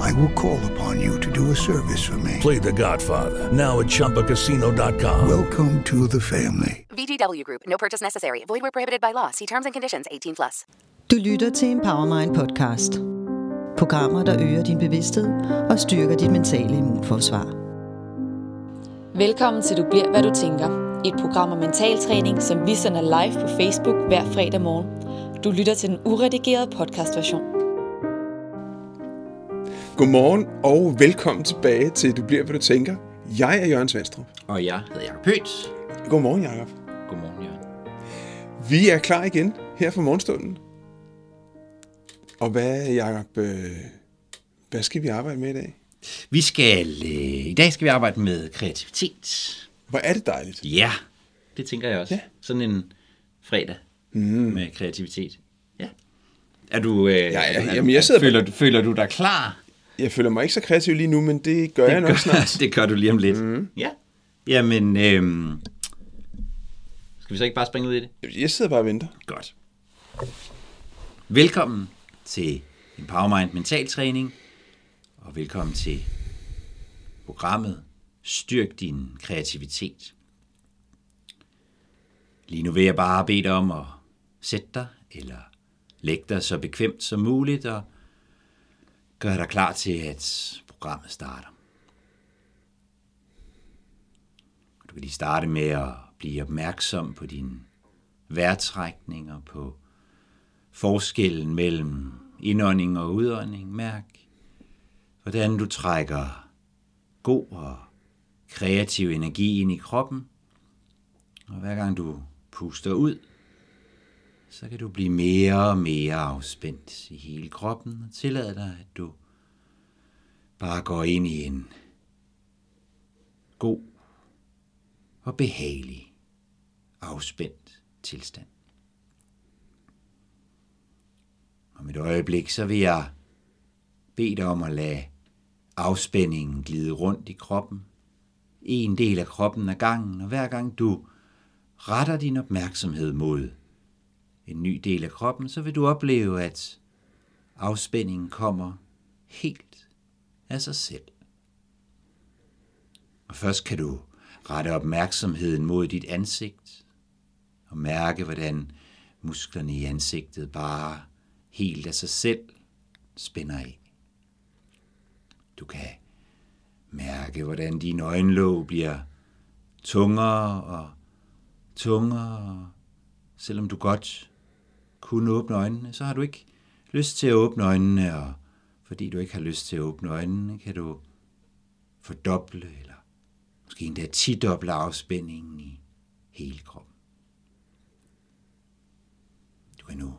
I will call upon you to do a service for me. Play The Godfather now at ChumbaCasino.com. Welcome to the family. VGW Group. No purchase necessary. Void where prohibited by law. See terms and conditions. 18 plus. Du lytter til Empowermind podcast. Programmer, der øger din bevidsthed og styrker dit mentale immunforsvar. Velkommen til Du bliver, hvad du tænker. Et program om mentaltræning, som vi sender live på Facebook hver fredag morgen. Du lytter til den uredigerede podcastversion. Godmorgen og velkommen tilbage til Du bliver, hvad du tænker. Jeg er Jørgen Svendstrup. Og jeg hedder Jacob Høgh. Godmorgen, Jacob. Godmorgen, Jørgen. Vi er klar igen her for morgenstunden. Og hvad, Jacob, øh, hvad skal vi arbejde med i dag? Vi skal, øh, I dag skal vi arbejde med kreativitet. Hvor er det dejligt. Ja, det tænker jeg også. Ja. Sådan en fredag mm. med kreativitet. Ja. Er du, øh, ja, er, jamen, jeg sidder på- føler, du, føler du dig klar? Jeg føler mig ikke så kreativ lige nu, men det gør jeg nok snart. det gør du lige om lidt. Mm. Ja. Jamen, øh, skal vi så ikke bare springe ud i det? Jeg sidder bare og venter. Godt. Velkommen til Empowermind Mentaltræning, og velkommen til programmet Styrk din kreativitet. Lige nu vil jeg bare bede dig om at sætte dig, eller lægge dig så bekvemt som muligt, og Gør dig klar til, at programmet starter. Du kan lige starte med at blive opmærksom på dine vejrtrækninger, på forskellen mellem indånding og udånding. Mærk, hvordan du trækker god og kreativ energi ind i kroppen. Og hver gang du puster ud, så kan du blive mere og mere afspændt i hele kroppen og tillade dig, at du bare går ind i en god og behagelig afspændt tilstand. Om et øjeblik, så vil jeg bede dig om at lade afspændingen glide rundt i kroppen. En del af kroppen ad gangen, og hver gang du retter din opmærksomhed mod en ny del af kroppen, så vil du opleve, at afspændingen kommer helt af sig selv. Og først kan du rette opmærksomheden mod dit ansigt og mærke, hvordan musklerne i ansigtet bare helt af sig selv spænder af. Du kan mærke, hvordan dine øjenlåg bliver tungere og tungere, selvom du godt kunne åbne øjnene, så har du ikke lyst til at åbne øjnene, og fordi du ikke har lyst til at åbne øjnene, kan du fordoble eller måske endda tidoble afspændingen i hele kroppen. Du kan nu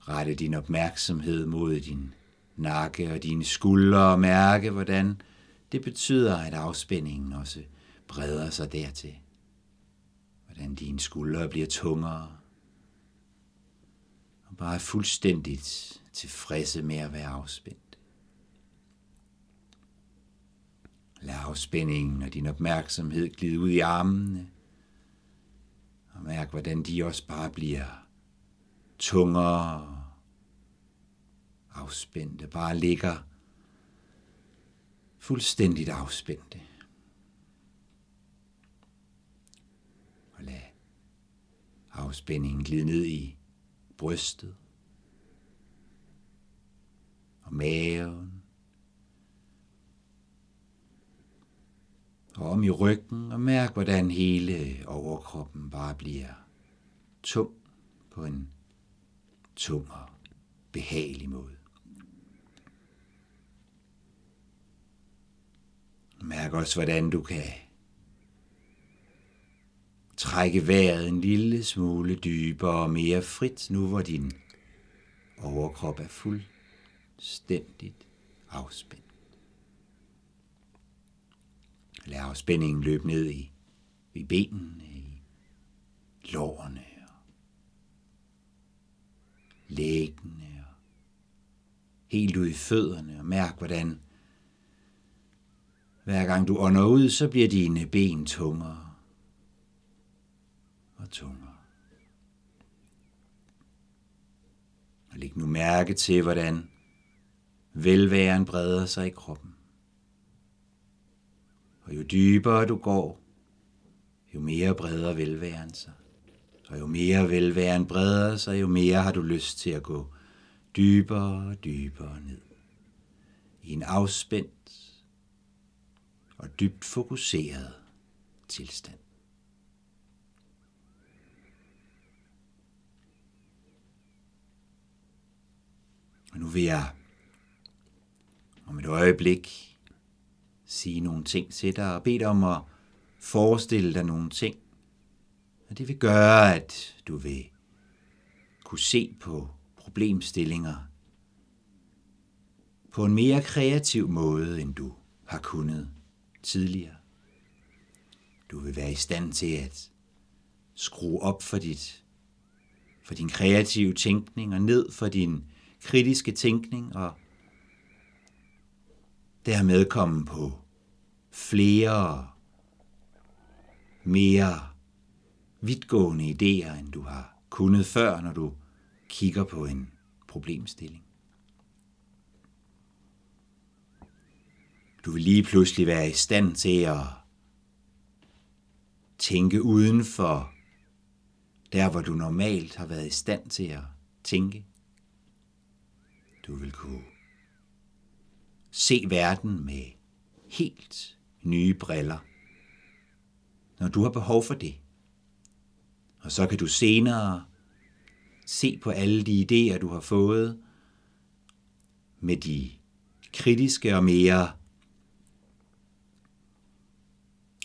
rette din opmærksomhed mod din nakke og dine skuldre og mærke, hvordan det betyder, at afspændingen også breder sig dertil. Hvordan dine skuldre bliver tungere. Og bare fuldstændigt tilfredse med at være afspændt. Lad afspændingen og din opmærksomhed glide ud i armene. Og mærk, hvordan de også bare bliver tungere afspændte. Bare ligger fuldstændigt afspændte. Og lad afspændingen glide ned i brystet og maven og om i ryggen og mærk, hvordan hele overkroppen bare bliver tung på en tung og behagelig måde. Mærk også, hvordan du kan trække vejret en lille smule dybere og mere frit, nu hvor din overkrop er fuldstændigt afspændt. Lad afspændingen løbe ned i, i benene, i lårene og læggene og helt ud i fødderne. Og mærk, hvordan hver gang du ånder ud, så bliver dine ben tungere og tungere. Og læg nu mærke til, hvordan velværen breder sig i kroppen. Og jo dybere du går, jo mere breder velværen sig. Og jo mere velværen breder sig, jo mere har du lyst til at gå dybere og dybere ned. I en afspændt og dybt fokuseret tilstand. Og nu vil jeg om et øjeblik sige nogle ting til dig og bede dig om at forestille dig nogle ting. Og det vil gøre, at du vil kunne se på problemstillinger på en mere kreativ måde, end du har kunnet tidligere. Du vil være i stand til at skrue op for, dit, for din kreative tænkning og ned for din kritiske tænkning og dermed komme på flere mere vidtgående idéer, end du har kunnet før, når du kigger på en problemstilling. Du vil lige pludselig være i stand til at tænke uden for der, hvor du normalt har været i stand til at tænke. Du vil kunne se verden med helt nye briller, når du har behov for det. Og så kan du senere se på alle de idéer, du har fået, med de kritiske og mere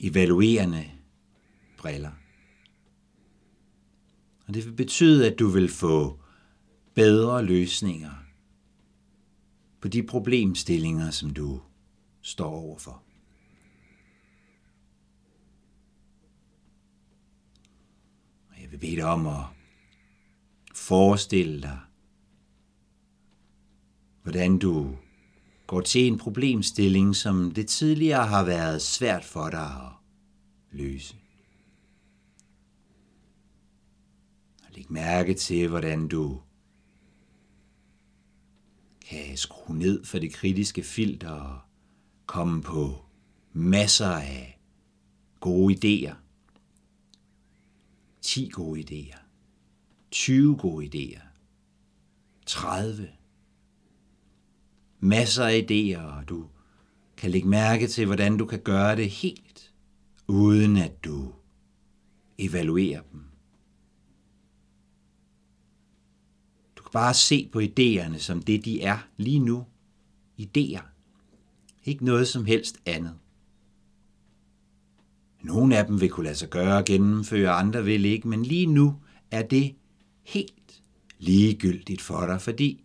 evaluerende briller. Og det vil betyde, at du vil få bedre løsninger på de problemstillinger, som du står overfor. Og jeg vil bede dig om at forestille dig, hvordan du går til en problemstilling, som det tidligere har været svært for dig at løse. Og læg mærke til, hvordan du kan skrue ned for det kritiske filter og komme på masser af gode idéer. 10 gode idéer. 20 gode idéer. 30. Masser af idéer, og du kan lægge mærke til, hvordan du kan gøre det helt, uden at du evaluerer dem. Bare se på idéerne som det, de er lige nu. Idéer. Ikke noget som helst andet. Nogle af dem vil kunne lade sig gøre og gennemføre, andre vil ikke, men lige nu er det helt ligegyldigt for dig, fordi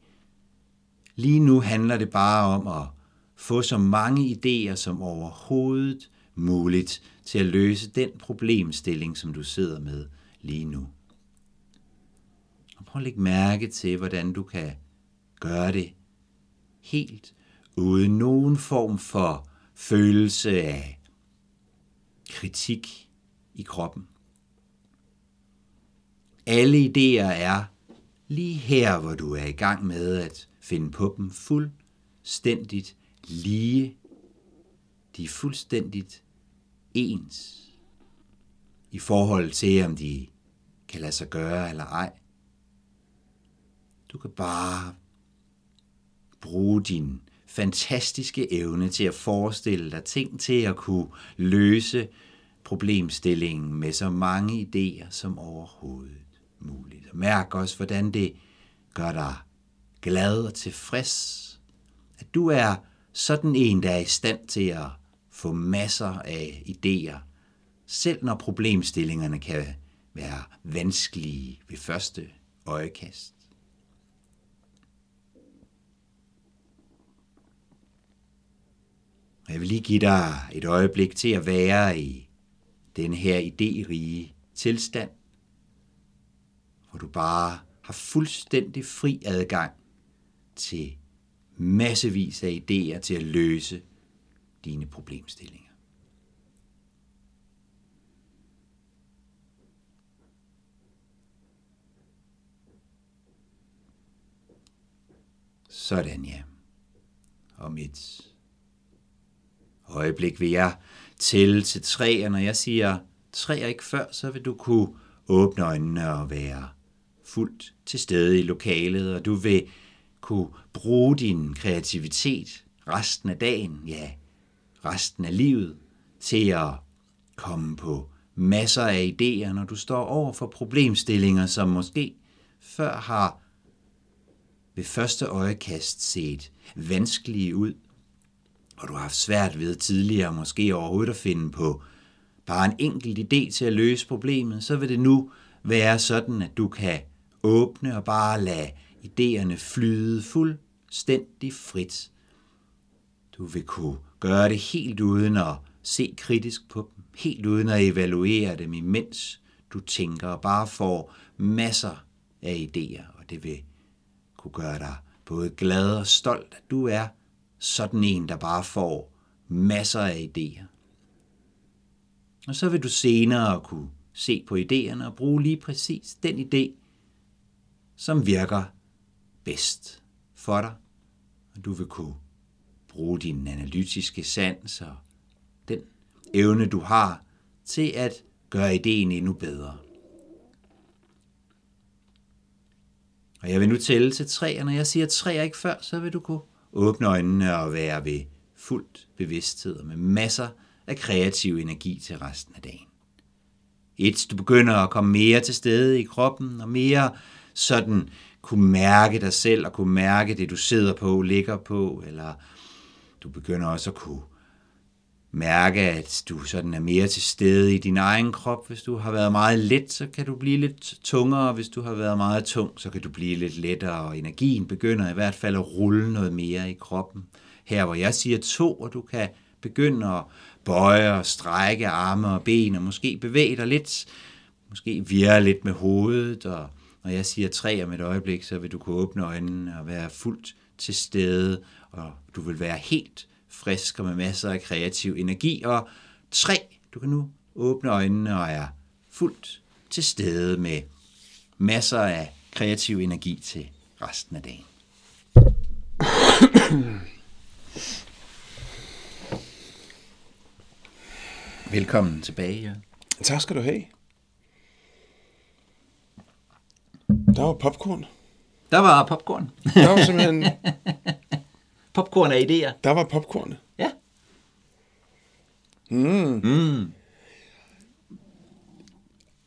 lige nu handler det bare om at få så mange idéer som overhovedet muligt til at løse den problemstilling, som du sidder med lige nu. Og prøv at lægge mærke til, hvordan du kan gøre det helt uden nogen form for følelse af kritik i kroppen. Alle idéer er lige her, hvor du er i gang med at finde på dem fuldstændigt lige. De er fuldstændigt ens i forhold til, om de kan lade sig gøre eller ej. Du kan bare bruge din fantastiske evne til at forestille dig ting til at kunne løse problemstillingen med så mange idéer som overhovedet muligt. Og mærk også, hvordan det gør dig glad og tilfreds, at du er sådan en, der er i stand til at få masser af idéer, selv når problemstillingerne kan være vanskelige ved første øjekast. Og jeg vil lige give dig et øjeblik til at være i den her idérige tilstand, hvor du bare har fuldstændig fri adgang til massevis af idéer til at løse dine problemstillinger. Sådan ja. Om et øjeblik vil jeg tælle til tre, og når jeg siger tre og ikke før, så vil du kunne åbne øjnene og være fuldt til stede i lokalet, og du vil kunne bruge din kreativitet resten af dagen, ja, resten af livet, til at komme på masser af idéer, når du står over for problemstillinger, som måske før har ved første øjekast set vanskelige ud, og du har haft svært ved tidligere måske overhovedet at finde på bare en enkelt idé til at løse problemet, så vil det nu være sådan, at du kan åbne og bare lade idéerne flyde fuldstændig frit. Du vil kunne gøre det helt uden at se kritisk på dem, helt uden at evaluere dem, imens du tænker og bare får masser af idéer, og det vil kunne gøre dig både glad og stolt, at du er sådan en, der bare får masser af idéer. Og så vil du senere kunne se på idéerne og bruge lige præcis den idé, som virker bedst for dig. Og du vil kunne bruge din analytiske sans og den evne, du har til at gøre ideen endnu bedre. Og jeg vil nu tælle til tre, og når jeg siger tre og ikke før, så vil du kunne åbne øjnene og være ved fuldt bevidsthed og med masser af kreativ energi til resten af dagen. Et, du begynder at komme mere til stede i kroppen, og mere sådan kunne mærke dig selv, og kunne mærke det, du sidder på, ligger på, eller du begynder også at kunne mærke, at du sådan er mere til stede i din egen krop. Hvis du har været meget let, så kan du blive lidt tungere. Hvis du har været meget tung, så kan du blive lidt lettere, og energien begynder i hvert fald at rulle noget mere i kroppen. Her hvor jeg siger to, og du kan begynde at bøje og strække arme og ben, og måske bevæge dig lidt, måske virre lidt med hovedet, og når jeg siger tre om et øjeblik, så vil du kunne åbne øjnene og være fuldt til stede, og du vil være helt frisk og med masser af kreativ energi. Og tre, du kan nu åbne øjnene og er fuldt til stede med masser af kreativ energi til resten af dagen. Velkommen tilbage. Tak skal du have. Der var popcorn. Der var popcorn. Der var simpelthen, popcorn af idéer. der var popcorn. Ja.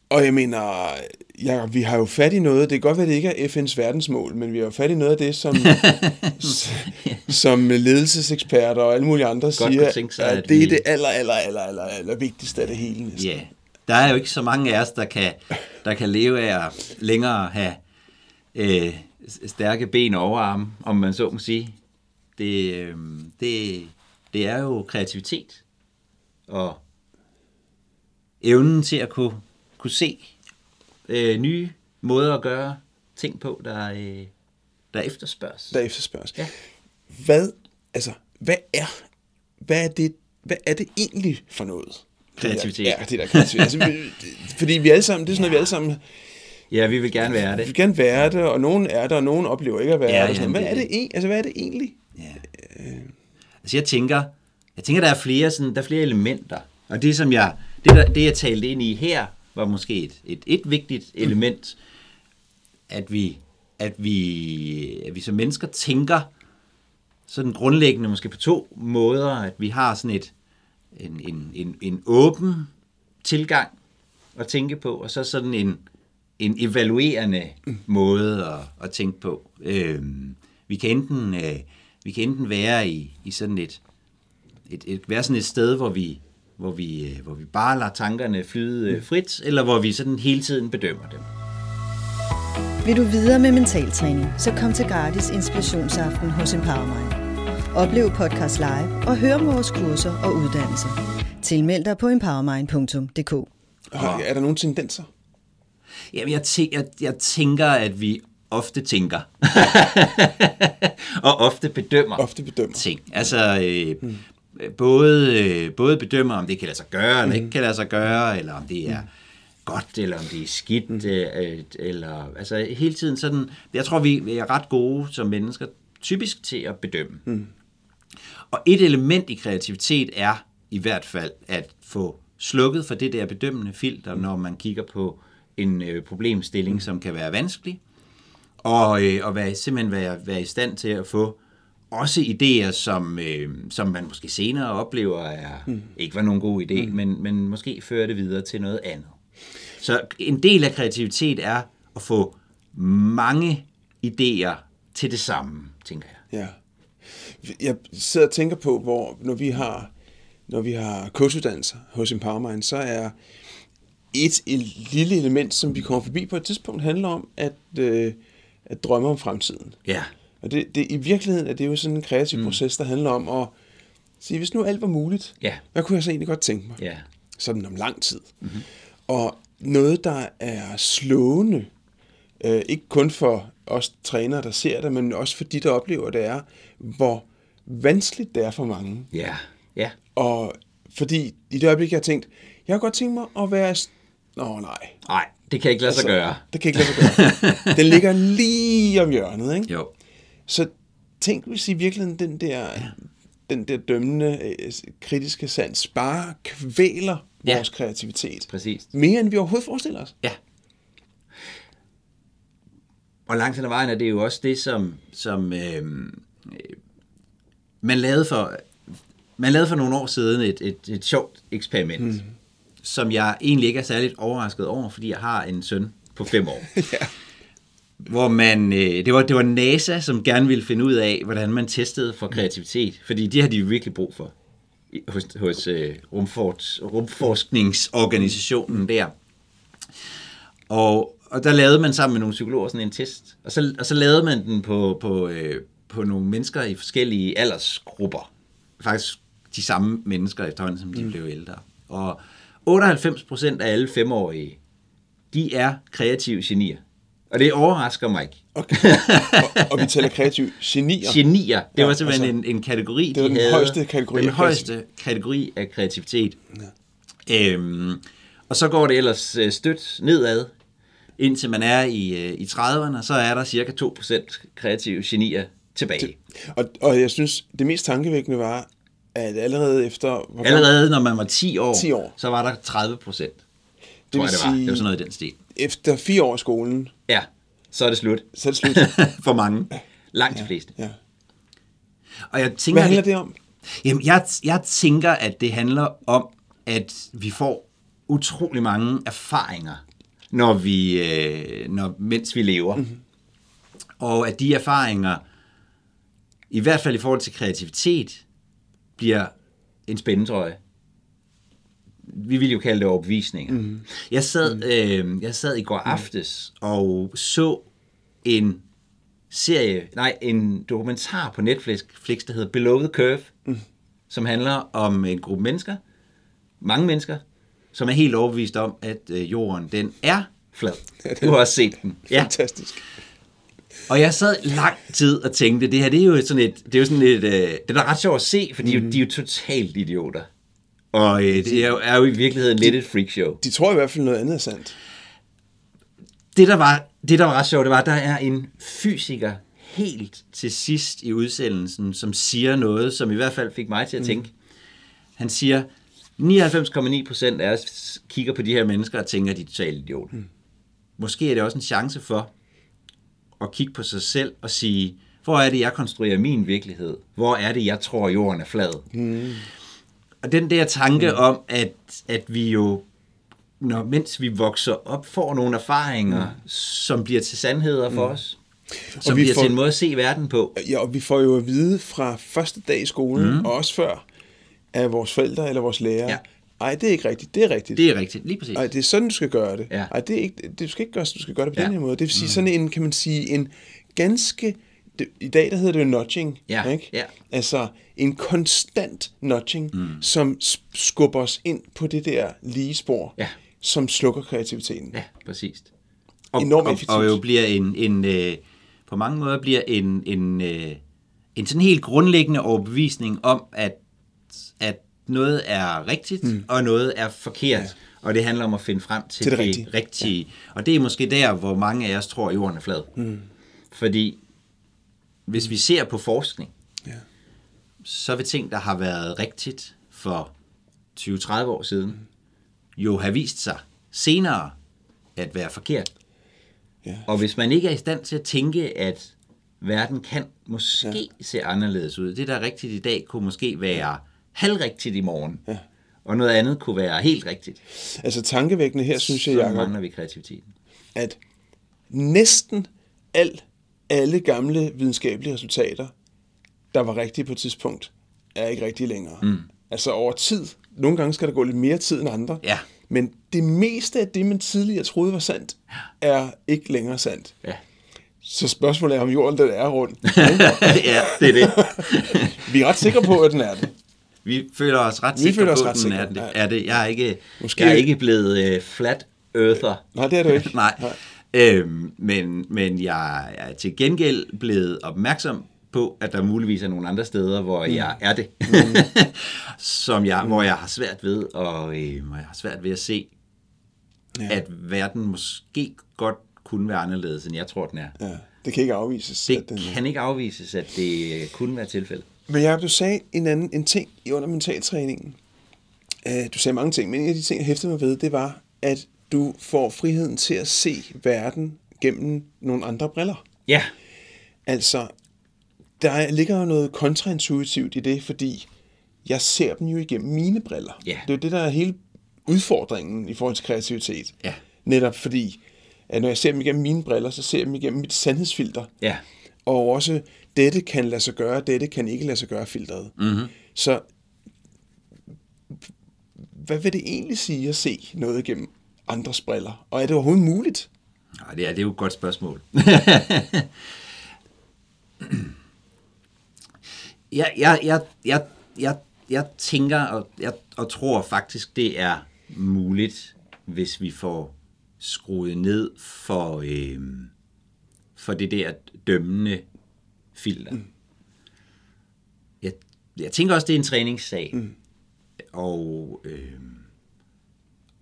Og jeg mener, ja, vi har jo fat i noget, det kan godt være, det ikke er FN's verdensmål, men vi har jo fat i noget af det, som, som ledelseseksperter og alle mulige andre kunne siger, sig, at, at det er det aller, aller, aller, aller, aller vigtigste af det hele. næsten. Ja, der er jo ikke så mange af os, der kan, der kan leve af at længere have øh, stærke ben og overarme, om man så må sige. Det, øh, det, det er jo kreativitet og evnen til at kunne, kunne se øh, nye måder at gøre ting på, der, øh, der efterspørges. Der efterspørges. Ja. Hvad, altså, hvad er, hvad er det, hvad er det egentlig for noget? Kreativitet. Ja, det der kreativitet. altså, vi- fordi vi alle sammen, det er sådan noget, vi alle sammen Ja, vi vil gerne være vi det. vil gerne være det, og nogen er det, og nogen oplever ikke at være Ja, det. sådan ja. Hvad er det- det, altså, hvad er det egentlig? Ja. Øh, altså jeg tænker, jeg tænker, der er flere, sådan, der er flere elementer. Og det, som jeg, det, der, det jeg talte ind i her, var måske et, et, et vigtigt element, at vi, at vi, at vi som mennesker tænker sådan grundlæggende måske på to måder, at vi har sådan et, en, en, en, en åben tilgang at tænke på, og så sådan en, en evaluerende måde at, at tænke på. Øh, vi, kan enten, øh, vi kan enten være i, i sådan et, et, et, være sådan et sted, hvor vi, hvor vi, øh, hvor vi bare lader tankerne flyde øh, frit, eller hvor vi sådan hele tiden bedømmer dem. Vil du videre med mentaltræning, så kom til gratis inspirationsaften hos Empowermind. Oplev podcast live og hør om vores kurser og uddannelser. Tilmeld dig på empowermind.dk. Er der nogle tendenser? Jamen, jeg, tæ- jeg, jeg tænker, at vi ofte tænker. og ofte bedømmer. Ofte bedømmer. Ting. Altså, øh, mm. både, øh, både bedømmer, om det kan lade sig gøre, eller ikke kan lade sig gøre, eller om det er godt, eller om det er skidt, mm. øh, eller altså hele tiden sådan, jeg tror, vi er ret gode som mennesker, typisk til at bedømme. Mm. Og et element i kreativitet er i hvert fald at få slukket for det der bedømmende filter, når man kigger på en øh, problemstilling, som kan være vanskelig, og, øh, og være, simpelthen være, være i stand til at få også idéer, som, øh, som man måske senere oplever er, mm. ikke var nogen god idé, mm. men, men måske fører det videre til noget andet. Så en del af kreativitet er at få mange idéer til det samme, tænker jeg. Ja. Jeg sidder og tænker på, hvor når vi har, når vi har coachuddannelser hos Empowermind, så er et, et lille element, som vi kommer forbi på et tidspunkt, handler om at, øh, at drømme om fremtiden. Ja. Og det, det, i virkeligheden er det jo sådan en kreativ mm. proces, der handler om at sige, hvis nu alt var muligt, Ja. hvad kunne jeg så egentlig godt tænke mig? Ja. Sådan om lang tid. Mm-hmm. Og noget, der er slående, øh, ikke kun for os trænere, der ser det, men også for de, der oplever det, er, hvor vanskeligt det er for mange. Ja. Ja. Og fordi i det øjeblik, jeg har tænkt, jeg har godt tænkt mig at være... Nå nej, Nej, det kan ikke lade sig gøre. det kan ikke lade sig gøre. Den ligger lige om hjørnet, ikke? Jo. Så tænk, hvis i virkeligheden den der, ja. den der dømmende, øh, kritiske sans bare kvæler Ja. vores kreativitet. Præcis. Mere end vi overhovedet forestiller os. Ja. Og langt hen ad vejen er det jo også det, som, som øh, øh, man lavede for man lavede for nogle år siden et, et, et sjovt eksperiment, mm. Som jeg egentlig ikke er særligt overrasket over, fordi jeg har en søn på fem år. Ja. Hvor man, øh, det, var, det var NASA, som gerne ville finde ud af, hvordan man testede for kreativitet, fordi det har de virkelig brug for hos, hos øh, rumfort, rumforskningsorganisationen der. Og, og der lavede man sammen med nogle psykologer sådan en test, og så, og så lavede man den på, på, øh, på nogle mennesker i forskellige aldersgrupper. Faktisk de samme mennesker efterhånden, som de mm. blev ældre. Og 98 procent af alle femårige, de er kreative genier. Og det overrasker mig ikke. Okay. og, og vi taler kreative genier. Genier, det Ja, var simpelthen altså, en, en kategori, det var de den havde. højeste kategori Den af højeste kategori af kreativitet. Ja. Øhm, og så går det ellers øh, stødt nedad, indtil man er i, øh, i 30'erne, så er der cirka 2% kreative genier tilbage. Og, og jeg synes, det mest tankevækkende var, at allerede efter... Hvor Allerede når man var 10 år, 10 år. så var der 30 procent. Det, vil tror jeg, det var. sige- Det var sådan noget i den stil. Efter fire år i skolen, Ja, så er det slut. så er det slut. For mange. Langt de fleste. ja. Og jeg tænker, Hvad handler det om? Jamen, jeg, jeg tænker, at det handler om, at vi får utrolig mange erfaringer, når vi, øh, når, mens vi lever. Mm-hmm. Og at de erfaringer, i hvert fald i forhold til kreativitet, bliver en spændetrøje. Vi vil jo kalde det overbevisninger. Mm. Jeg, sad, øh, jeg sad i går aftes og så en serie, nej, en dokumentar på Netflix, Flix, der hedder Below the Curve, mm. som handler om en gruppe mennesker, mange mennesker, som er helt overbevist om, at øh, jorden, den er flad. Du har også set den. Ja. Fantastisk. Og jeg sad lang tid og tænkte, det her, det er jo sådan et, det er jo sådan et, øh, det er da ret sjovt at se, for de, er jo- de er jo totalt idioter. Og øh, det er jo, er jo i virkeligheden lidt et freakshow. De tror i hvert fald noget andet er sandt. det der var, det der var ret sjovt, det var, at der er en fysiker helt til sidst i udsendelsen, som siger noget, som i hvert fald fik mig til at tænke. Han siger, 99,9 procent af os kigger på de her mennesker og tænker, at de er totalt idioter. Mm. Måske er det også en chance for at kigge på sig selv og sige, hvor er det, jeg konstruerer min virkelighed? Hvor er det, jeg tror, jorden er flad? Mm. Og den der tanke mm. om, at, at vi jo når, mens vi vokser op, får nogle erfaringer, mm. som bliver til sandheder for mm. os. Som vi bliver får- til en måde at se verden på. Ja, og vi får jo at vide fra første dag i skolen, mm. og også før, af vores forældre eller vores lærere, Ja. Ej, det er ikke rigtigt, det er rigtigt. Det er rigtigt, lige præcis. Ej, det er sådan, du skal gøre det. Ja. Ej, det er ikke, det, du skal ikke gøre, du skal gøre det på Ja. den her måde. Det vil sige sådan en, kan man sige, en ganske, det, i dag der hedder det jo nudging, Ja, ikke? ja. Altså en konstant nudging, mm. som skubber os ind på det der lige spor, Ja. som slukker kreativiteten. Ja, præcis. og, enormt og, effektivt. og jo bliver en, en øh, på mange måder bliver en, en, øh, en sådan helt grundlæggende overbevisning om, at, at noget er rigtigt, mm. og noget er forkert. Ja. Og det handler om at finde frem til, Til det det, rigtige. rigtige. Ja. Og det er måske der, hvor mange af os tror, at jorden er flad. Mm. Fordi hvis vi ser på forskning, Ja. så vil ting, der har været rigtigt for 20-30 år siden, jo have vist sig senere at være forkert. Ja. Og hvis man ikke er i stand til at tænke, at verden kan måske ja. se anderledes ud, det der er rigtigt i dag, kunne måske være halvrigtigt i morgen, ja. og noget andet kunne være helt rigtigt. Altså tankevækkende her, synes jeg, Jacob, mangler vi kreativiteten. at næsten al, alle gamle videnskabelige resultater, der var rigtige på et tidspunkt, er ikke rigtige længere. Mm. Altså over tid. Nogle gange skal der gå lidt mere tid end andre. Ja. Men det meste af det, man tidligere troede var sandt, er ikke længere sandt. Ja. Så spørgsmålet er, om jorden den er rund. ja, det er det. Vi er ret sikre på, at den er det. Vi føler os ret Vi sikre på, ret den er det. Er det. Jeg er ikke, Måske- jeg er ikke blevet uh, flat earther. Nej, det er du ikke. Nej. Øhm, men, men jeg er til gengæld blevet opmærksom på, at der muligvis er nogle andre steder, hvor mm. jeg er det. Mm. Som jeg, hvor jeg har svært ved, og øh, hvor jeg har svært ved at se, ja. at verden måske godt kunne være anderledes, end jeg tror, den er. Ja, det kan ikke afvises. Det at den, kan ikke afvises, at det øh, kunne være tilfældet. Men jeg du sagde en anden en ting i under mentaltræningen. Uh, du sagde mange ting, men en af de ting, jeg hæftede mig ved, det var, at du får friheden til at se verden gennem nogle andre briller. Ja, Altså, der ligger jo noget kontraintuitivt i det, fordi jeg ser dem jo igennem mine briller. Ja. Det er jo det, der er hele udfordringen i forhold til kreativitet. Ja. Netop fordi, at når jeg ser dem igennem mine briller, så ser jeg dem igennem mit sandhedsfilter. ja, Og også, dette kan lade sig gøre, dette kan ikke lade sig gøre filteret. Mm-hmm. Så hvad vil det egentlig sige at se noget gennem andres briller? Og er det overhovedet muligt? Nej, det er, det er jo et godt spørgsmål. jeg, jeg, jeg, jeg, jeg, jeg tænker og, jeg, og tror faktisk, det er muligt, hvis vi får skruet ned for, øh, for det der dømmende filter. Mm. Jeg, jeg tænker også, det er en træningssag. Mm. Og, øh,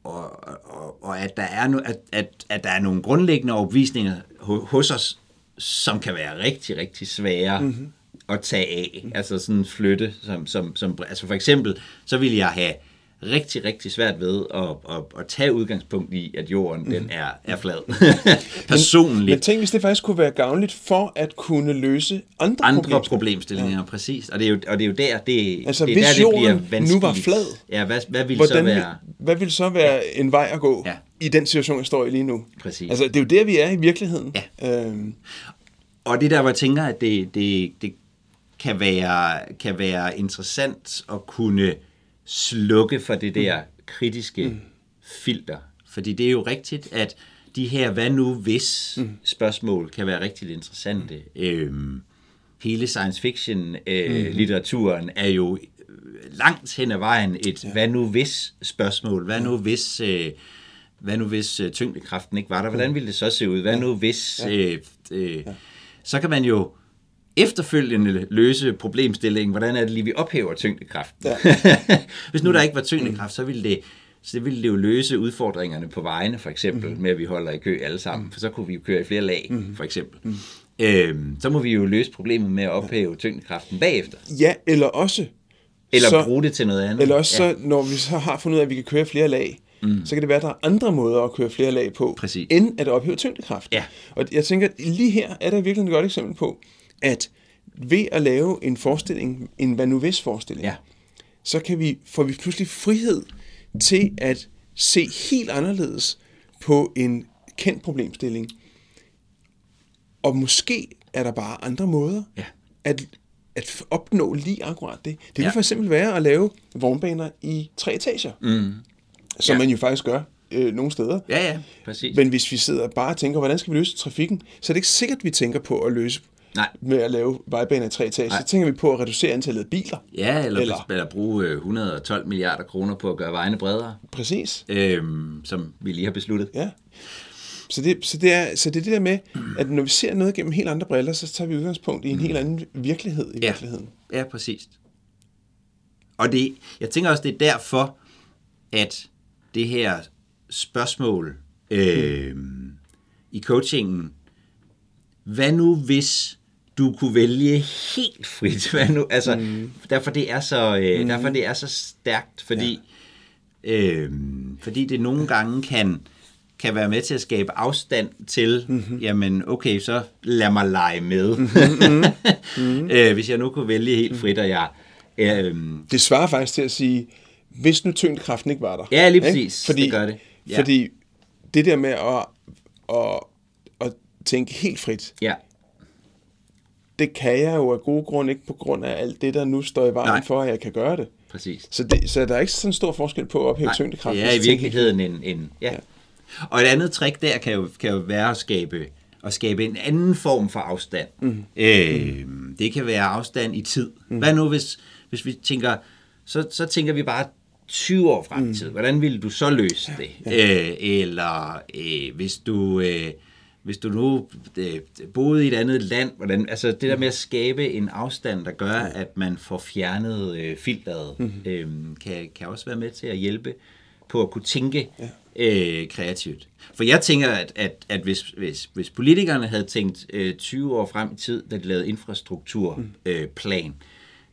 og, og, og at, der er no, at, at, at der er nogle grundlæggende overbevisninger ho- hos os, som kan være rigtig, rigtig svære mm-hmm. at tage af. Altså sådan en flytte. Som, som, som, altså for eksempel, så ville jeg have rigtig, rigtig svært ved at, at, at tage udgangspunkt i, at jorden mm-hmm. den er, er flad. Personligt. Men tænk, hvis det faktisk kunne være gavnligt for at kunne løse andre, andre problemstillinger. problemstillinger, ja. præcis. Og det, er jo, og det er jo der, det, Altså, det er hvis der, det bliver nu vanskeligt. var flad, ja, hvad, hvad ville Hvordan, så være... hvad vil så være ja. en vej at gå Ja. i den situation, jeg står i lige nu? Præcis. Altså, det er jo der, vi er i virkeligheden. Ja. Øhm, Og det der, hvor jeg tænker, at det, det, det kan, være, kan være interessant at kunne slukke for det der kritiske mm. filter. Fordi det er jo rigtigt, at de her hvad nu hvis mm. spørgsmål kan være rigtig interessante. Mm. Øhm, hele science fiction øh, Mm. litteraturen er jo langt hen ad vejen et ja. hvad nu hvis spørgsmål. Hvad nu hvis... Øh, hvad nu hvis øh, tyngdekraften ikke var der? Hvordan ville det så se ud? Hvad nu hvis... Øh, øh, så kan man jo efterfølgende løse problemstillingen, hvordan er det lige, vi ophæver tyngdekraften? Ja. hvis nu der ikke var tyngdekraft, så ville det så ville det jo løse udfordringerne på vejene, for eksempel, mm. med at vi holder i kø alle sammen, for så kunne vi jo køre i flere lag, mm. for eksempel. Mm. Øhm, så må vi jo løse problemet med at ophæve tyngdekraften bagefter, ja, eller også... eller så, bruge det til noget andet. Eller også, ja. så, når vi så har fundet ud af, at vi kan køre flere lag, mm. så kan det være, at der er andre måder at køre flere lag på, Præcis. end at ophæve tyngdekraft. Ja. Og jeg tænker, lige her er der virkelig et godt eksempel på, at ved at lave en forestilling, en hvad nu hvis forestilling, Ja. så kan vi, får vi pludselig frihed til at se helt anderledes på en kendt problemstilling. Og måske er der bare andre måder Ja. at, at opnå lige akkurat det. Det kan Ja. for eksempel være at lave vognbaner i tre etager, mm. som Ja. man jo faktisk gør øh, nogle steder. Ja, ja, præcis. Men hvis vi sidder og bare tænker, hvordan skal vi løse trafikken, så er det ikke sikkert, at vi tænker på at løse Nej. med at lave vejbaner i tre etager. Nej. Så tænker vi på at reducere antallet af biler. Ja, eller, Eller- eller, bruge øh, 112 milliarder kroner på at gøre vejene bredere, Præcis. øhm, som vi lige har besluttet. Ja. Så det, så, det er, så det er det der med, at når vi ser noget gennem helt andre briller, så tager vi udgangspunkt i en helt anden virkelighed i Ja. virkeligheden. Ja, præcis. Og det, jeg tænker også, det er derfor, at det her spørgsmål øh, i coachingen, hvad nu hvis du kunne vælge helt frit? Hvad nu? Altså, mm. derfor, det er så, øh, mm. derfor det er så stærkt, fordi, ja. øh, fordi det nogle gange kan, kan være med til at skabe afstand til, mm-hmm. jamen okay, så lad mig lege med. Mm-hmm. øh, hvis jeg nu kunne vælge helt frit, og jeg... Øh, Det svarer faktisk til at sige, hvis nu tyngdekraften ikke var der. Ja, lige ikke? præcis. Det gør det. Ja. Fordi det der med at, at, at tænke helt frit, ja, det kan jeg jo af gode grunde ikke på grund af alt det, der nu står i vejen Nej. for, at jeg kan gøre det. præcis. Så, det, så der er ikke sådan stor forskel på at ophæve tyngdekraften. det er i virkeligheden en... en ja. ja. Og et andet trick der kan jo, kan jo være at skabe, at skabe en anden form for afstand. Mm. Øh, det kan være afstand i tid. Mm. Hvad nu, hvis, hvis vi tænker, så, så tænker vi bare 20 år frem i tid. Hvordan ville du så løse det? Ja. Øh, eller øh, hvis du... Øh, hvis du nu øh, boede i et andet land, hvordan, altså det der med at skabe en afstand, der gør, at man får fjernet øh, filteret, mm-hmm. øh, kan, kan også være med til at hjælpe på at kunne tænke ja. øh, kreativt. For jeg tænker, at, at, at hvis, hvis, hvis politikerne havde tænkt øh, 20 år frem i tid, da de lavede infrastrukturplan, øh, plan,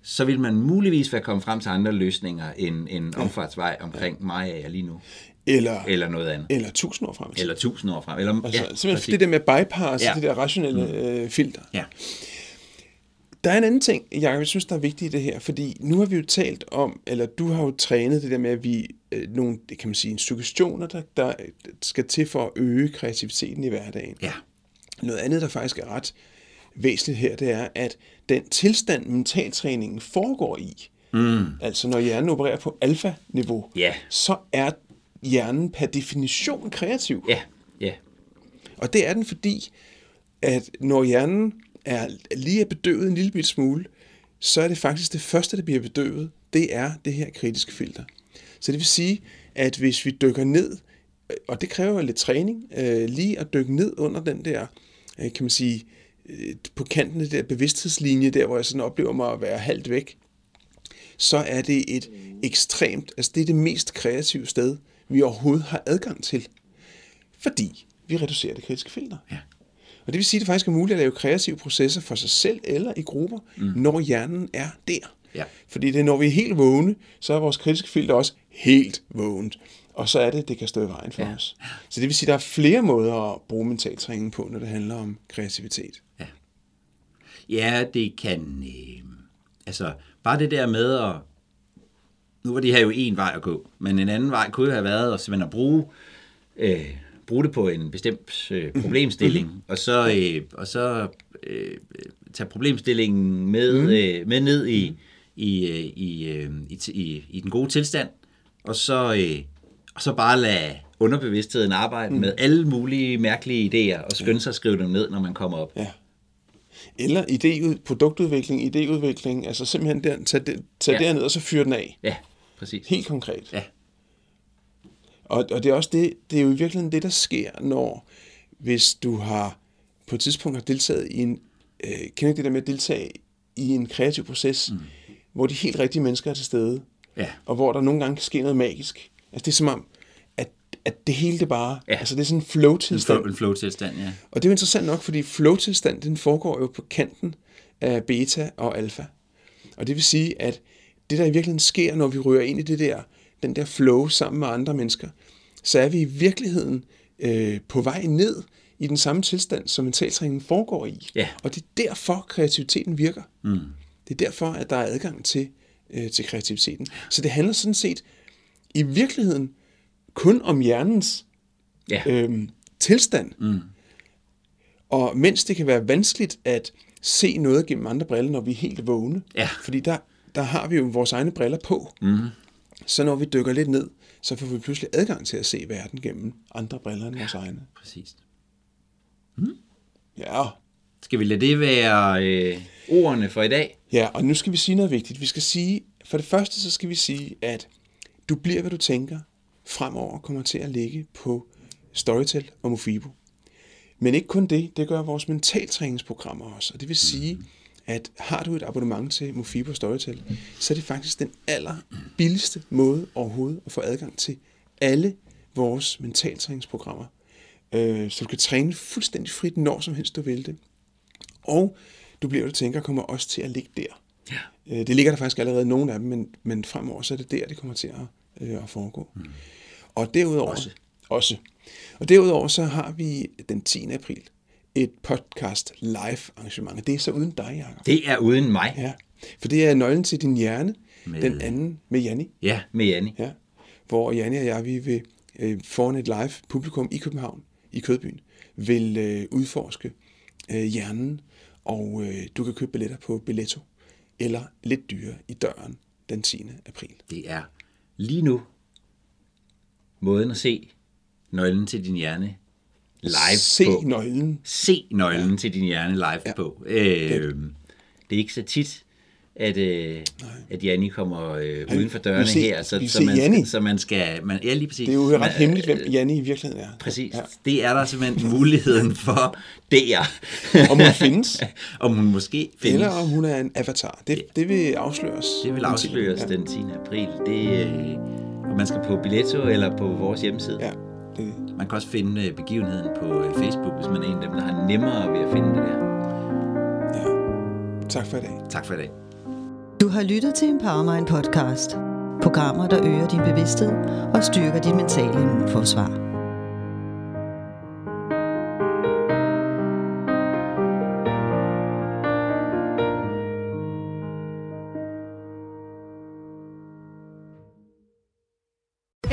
så ville man muligvis være kommet frem til andre løsninger end en omfartsvej omkring ja. Maja lige nu. Eller, Eller noget andet. eller tusind år frem. Eller tusind år frem. Eller, Altså, ja, simpelthen præcis. det der med bypass, Ja. det der rationelle øh, filter. Ja. Der er en anden ting, Jacob, jeg synes, der er vigtigt i det her, fordi nu har vi jo talt om, eller du har jo trænet det der med, at vi øh, nogle, det kan man sige, suggestioner, der, der skal til for at øge kreativiteten i hverdagen. Ja. Noget andet, der faktisk er ret væsentligt her, det er, at den tilstand, mentaltræningen foregår i, mm. altså når hjernen opererer på alfa-niveau, Ja. så er hjernen per definition kreativ. Ja, ja. Og det er den, fordi at når hjernen er lige er bedøvet en lille bit smule, så er det faktisk det første, der bliver bedøvet, det er det her kritiske filter. Så det vil sige, at hvis vi dykker ned, øh, og det kræver lidt træning, øh, lige at dykke ned under den der, øh, kan man sige, øh, på kanten af der bevidsthedslinje, der hvor jeg sådan oplever mig at være halvt væk, så er det et ekstremt, altså det er det mest kreative sted, vi overhovedet har adgang til. Fordi vi reducerer det kritiske filter. Ja. Og det vil sige, at det faktisk er muligt at lave kreative processer for sig selv eller i grupper, mm. når hjernen er der. Ja. Fordi det når vi er helt vågne, så er vores kritiske filter også helt vågent. Og så er det, det kan stå i vejen for ja. os. Så det vil sige, at der er flere måder at bruge mentaltræning på, når det handler om kreativitet. Ja, det kan... Øh, altså, bare det der med at... Nu var det her jo en vej at gå, men en anden vej kunne have været at, simpelthen at bruge, øh, bruge det på en bestemt øh, problemstilling, mm-hmm. og så, øh, og så øh, tage problemstillingen med, mm. øh, med ned i, i, øh, i, øh, i, i, i den gode tilstand, og så, øh, og så bare lade underbevidstheden arbejde mm. med alle mulige mærkelige idéer, og skynde sig at skrive dem ned, når man kommer op. Ja. Eller idé, produktudvikling, idéudvikling, altså simpelthen der, tage, det, tage ja. derned og så fyre den af. Ja, præcis. Helt konkret. Ja. Og, og det er også det, det er jo i virkeligheden det, der sker, når hvis du har på et tidspunkt har deltaget i en, øh, kender det der med at deltage i en kreativ proces, mm. hvor de helt rigtige mennesker er til stede, Ja. og hvor der nogle gange kan ske noget magisk. Altså det er som om, at, at det hele det bare, Ja. altså det er sådan en En flow-tilstand. flow, en flow-tilstand, ja. Og det er jo interessant nok, fordi flow-tilstand, den foregår jo på kanten af beta og alfa. Og det vil sige, at det der i virkeligheden sker, når vi rører ind i det der, den der flow sammen med andre mennesker, så er vi i virkeligheden øh, på vej ned i den samme tilstand, som mentaltræningen foregår i. Ja. Og det er derfor, kreativiteten virker. Mm. Det er derfor, at der er adgang til, øh, til kreativiteten. Så det handler sådan set i virkeligheden kun om hjernens Ja. øhm, tilstand. Mm. Og mens det kan være vanskeligt at se noget gennem andre briller, når vi er helt vågne, Ja. fordi der, der har vi jo vores egne briller på, mm. så når vi dykker lidt ned, så får vi pludselig adgang til at se verden gennem andre briller end vores egne. Præcis. Ja, Skal vi lade det være øh, ordene for i dag? ja, og nu skal vi sige noget vigtigt. Vi skal sige, for det første så skal vi sige, at du bliver, hvad du tænker, fremover kommer til at ligge på Storytel og Mofibo. Men ikke kun det, det gør vores mentaltræningsprogrammer også. Og det vil sige, at har du et abonnement til Mofibo Storytel, så er det faktisk den aller billigste måde overhovedet at få adgang til alle vores mentaltræningsprogrammer. Øh, så du kan træne fuldstændig frit, når som helst du vil det. Og du bliver, du tænker, kommer også til at ligge der. Ja. Øh, det ligger der faktisk allerede nogle af dem, men, men fremover så er det der, det kommer til at, øh, at foregå. Mm. Og derudover... Også. også. Og derudover så har vi den 10. april et podcast live arrangement. Det er så uden dig, Jacob. Det er uden mig. Ja, for det er nøglen til din hjerne, med... den anden med Janni. Ja, med Janni. Ja, hvor Janni og jeg, vi vil øh, foran et live publikum i København, i Kødbyen, vil øh, udforske øh, hjernen, og øh, du kan købe billetter på Billetto, eller lidt dyre i døren den 10. april. Det er lige nu måden at se nøglen til din hjerne live Se på. nøglen. Se nøglen ja. til din hjerne live ja. på. Øh, det er ikke så tit, at, øh, at Janni kommer øh, uden for dørene se, her, så, så, man, Janni. skal, så man skal... Man, ja, lige præcis. Det er jo ret Man- hemmeligt, hvem Janni i virkeligheden er. Præcis. Ja. Ja. Det er der simpelthen muligheden for der. Om hun findes. om hun måske findes. Eller om hun er en avatar. Det, det vil afsløres. Det vil den 10. afsløres ja. den 10. april. Det, øh, og man skal på Billetto eller på vores hjemmeside. Ja, det, Man kan også finde øh, begivenheden på øh, Facebook, hvis man er en af dem, der har nemmere ved at finde det der. ja. Tak for i dag. Tak for i dag. Du har lyttet til Empowermind podcast. Programmer, der øger din bevidsthed og styrker dit mentale immunforsvar.